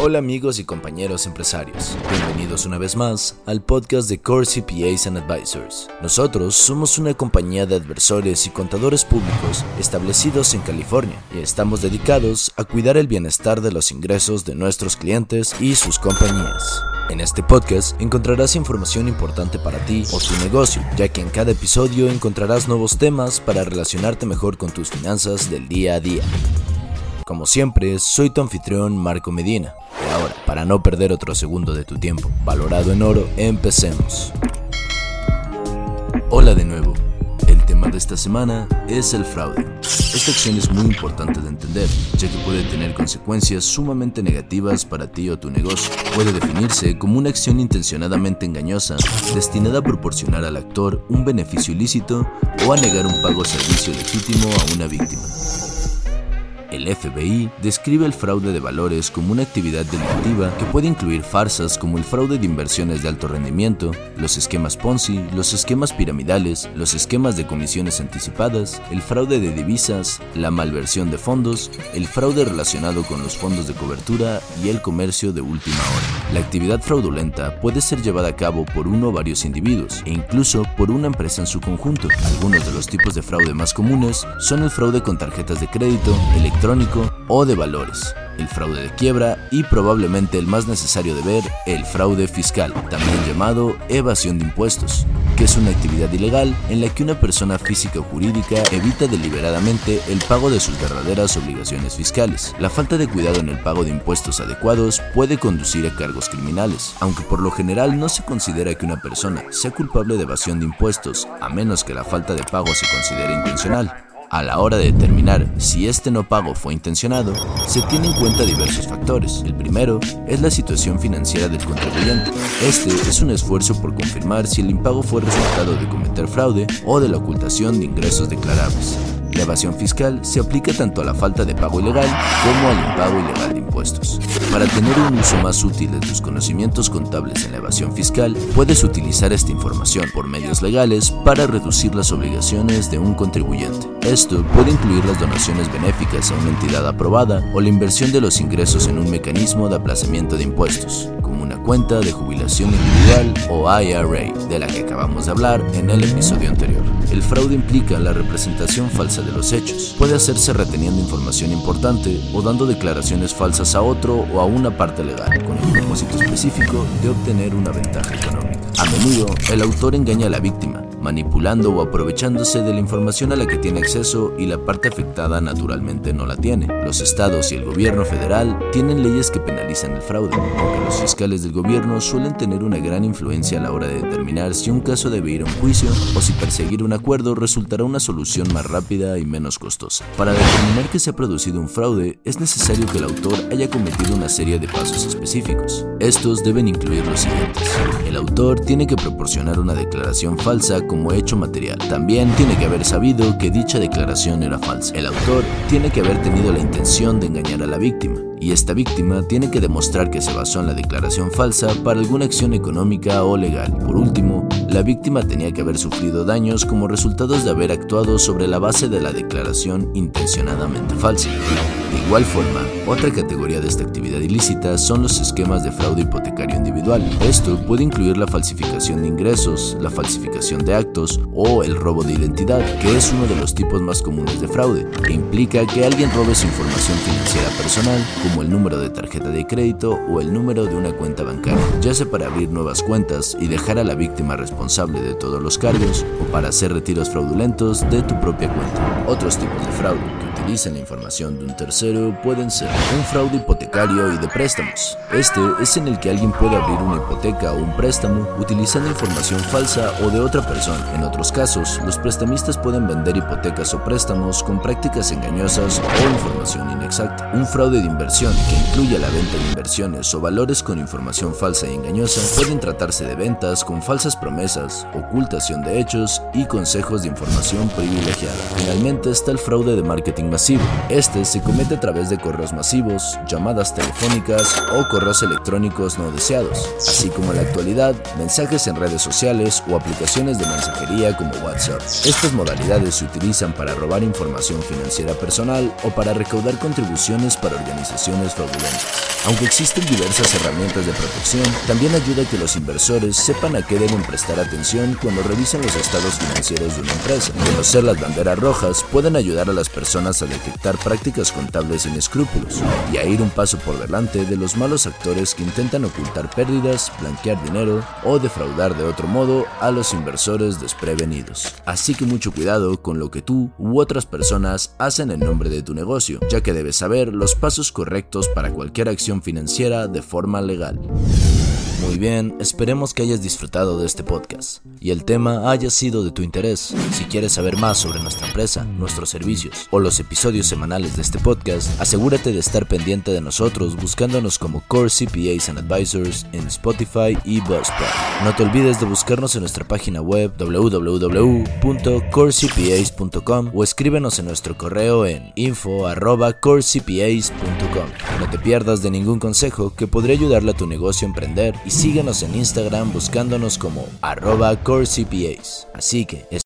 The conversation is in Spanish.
Hola amigos y compañeros empresarios, bienvenidos una vez más al podcast de Core CPAs and Advisors. Nosotros somos una compañía de adversores y contadores públicos establecidos en California y estamos dedicados a cuidar el bienestar de los ingresos de nuestros clientes y sus compañías. En este podcast encontrarás información importante para ti o tu negocio, ya que en cada episodio encontrarás nuevos temas para relacionarte mejor con tus finanzas del día a día. Como siempre, soy tu anfitrión Marco Medina. Ahora, para no perder otro segundo de tu tiempo, valorado en oro, empecemos. Hola de nuevo. El tema de esta semana es el fraude. Esta acción es muy importante de entender, ya que puede tener consecuencias sumamente negativas para ti o tu negocio. Puede definirse como una acción intencionadamente engañosa, destinada a proporcionar al actor un beneficio ilícito o a negar un pago o servicio legítimo a una víctima. El FBI describe el fraude de valores como una actividad delictiva que puede incluir farsas como el fraude de inversiones de alto rendimiento, los esquemas Ponzi, los esquemas piramidales, los esquemas de comisiones anticipadas, el fraude de divisas, la malversión de fondos, el fraude relacionado con los fondos de cobertura y el comercio de última hora. La actividad fraudulenta puede ser llevada a cabo por uno o varios individuos e incluso por una empresa en su conjunto. Algunos de los tipos de fraude más comunes son el fraude con tarjetas de crédito, electrónico o de valores, el fraude de quiebra y probablemente el más necesario de ver, el fraude fiscal, también llamado evasión de impuestos, que es una actividad ilegal en la que una persona física o jurídica evita deliberadamente el pago de sus verdaderas obligaciones fiscales. La falta de cuidado en el pago de impuestos adecuados puede conducir a cargos criminales, aunque por lo general no se considera que una persona sea culpable de evasión de impuestos, a menos que la falta de pago se considere intencional. A la hora de determinar si este no pago fue intencionado, se tienen en cuenta diversos factores. El primero es la situación financiera del contribuyente. Este es un esfuerzo por confirmar si el impago fue resultado de cometer fraude o de la ocultación de ingresos declarables. La evasión fiscal se aplica tanto a la falta de pago ilegal como al impago ilegal de impuestos. Para tener un uso más útil de tus conocimientos contables en la evasión fiscal, puedes utilizar esta información por medios legales para reducir las obligaciones de un contribuyente. Esto puede incluir las donaciones benéficas a una entidad aprobada o la inversión de los ingresos en un mecanismo de aplazamiento de impuestos, una cuenta de jubilación individual o IRA, de la que acabamos de hablar en el episodio anterior. El fraude implica la representación falsa de los hechos. Puede hacerse reteniendo información importante o dando declaraciones falsas a otro o a una parte legal, con el propósito específico de obtener una ventaja económica. A menudo, el autor engaña a la víctima, manipulando o aprovechándose de la información a la que tiene acceso y la parte afectada naturalmente no la tiene. Los estados y el gobierno federal tienen leyes que penalizan el fraude, aunque los fiscales del gobierno suelen tener una gran influencia a la hora de determinar si un caso debe ir a un juicio o si perseguir un acuerdo resultará una solución más rápida y menos costosa. Para determinar que se ha producido un fraude, es necesario que el autor haya cometido una serie de pasos específicos. Estos deben incluir los siguientes. El autor tiene que proporcionar una declaración falsa como hecho material. También tiene que haber sabido que dicha declaración era falsa. El autor tiene que haber tenido la intención de engañar a la víctima y esta víctima tiene que demostrar que se basó en la declaración falsa para alguna acción económica o legal. Por último, la víctima tenía que haber sufrido daños como resultados de haber actuado sobre la base de la declaración intencionadamente falsa. De igual forma, otra categoría de esta actividad ilícita son los esquemas de fraude hipotecario individual. Esto puede incluir la falsificación de ingresos, la falsificación de actos o el robo de identidad, que es uno de los tipos más comunes de fraude, que implica que alguien robe su información financiera personal, como el número de tarjeta de crédito o el número de una cuenta bancaria, ya sea para abrir nuevas cuentas y dejar a la víctima responsable de todos los cargos o para hacer retiros fraudulentos de tu propia cuenta. Otros tipos de fraude utilizan la información de un tercero pueden ser un fraude hipotecario y de préstamos. Este es en el que alguien puede abrir una hipoteca o un préstamo utilizando información falsa o de otra persona. En otros casos, los prestamistas pueden vender hipotecas o préstamos con prácticas engañosas o información inexacta. Un fraude de inversión que incluye la venta de inversiones o valores con información falsa y engañosa pueden tratarse de ventas con falsas promesas, ocultación de hechos y consejos de información privilegiada. Finalmente está el fraude de marketing masivo. Este se comete a través de correos masivos, llamadas telefónicas o correos electrónicos no deseados, así como en la actualidad mensajes en redes sociales o aplicaciones de mensajería como WhatsApp. Estas modalidades se utilizan para robar información financiera personal o para recaudar contribuciones para organizaciones fraudulentas. Aunque existen diversas herramientas de protección, también ayuda a que los inversores sepan a qué deben prestar atención cuando revisan los estados financieros de una empresa. Conocer las banderas rojas pueden ayudar a las personas a detectar prácticas contables sin escrúpulos y a ir un paso por delante de los malos actores que intentan ocultar pérdidas, blanquear dinero o defraudar de otro modo a los inversores desprevenidos. Así que mucho cuidado con lo que tú u otras personas hacen en nombre de tu negocio, ya que debes saber los pasos correctos para cualquier acción financiera de forma legal. Muy bien, esperemos que hayas disfrutado de este podcast y el tema haya sido de tu interés. Si quieres saber más sobre nuestra empresa, nuestros servicios o los episodios semanales de este podcast, asegúrate de estar pendiente de nosotros buscándonos como Core CPAs and Advisors en Spotify y Buzzsprout. No te olvides de buscarnos en nuestra página web www.corecpas.com o escríbenos en nuestro correo en info@corecpas.com. No te pierdas de ningún consejo que podría ayudarle a tu negocio a emprender y síguenos en Instagram buscándonos como arroba CoreCPAs. Así que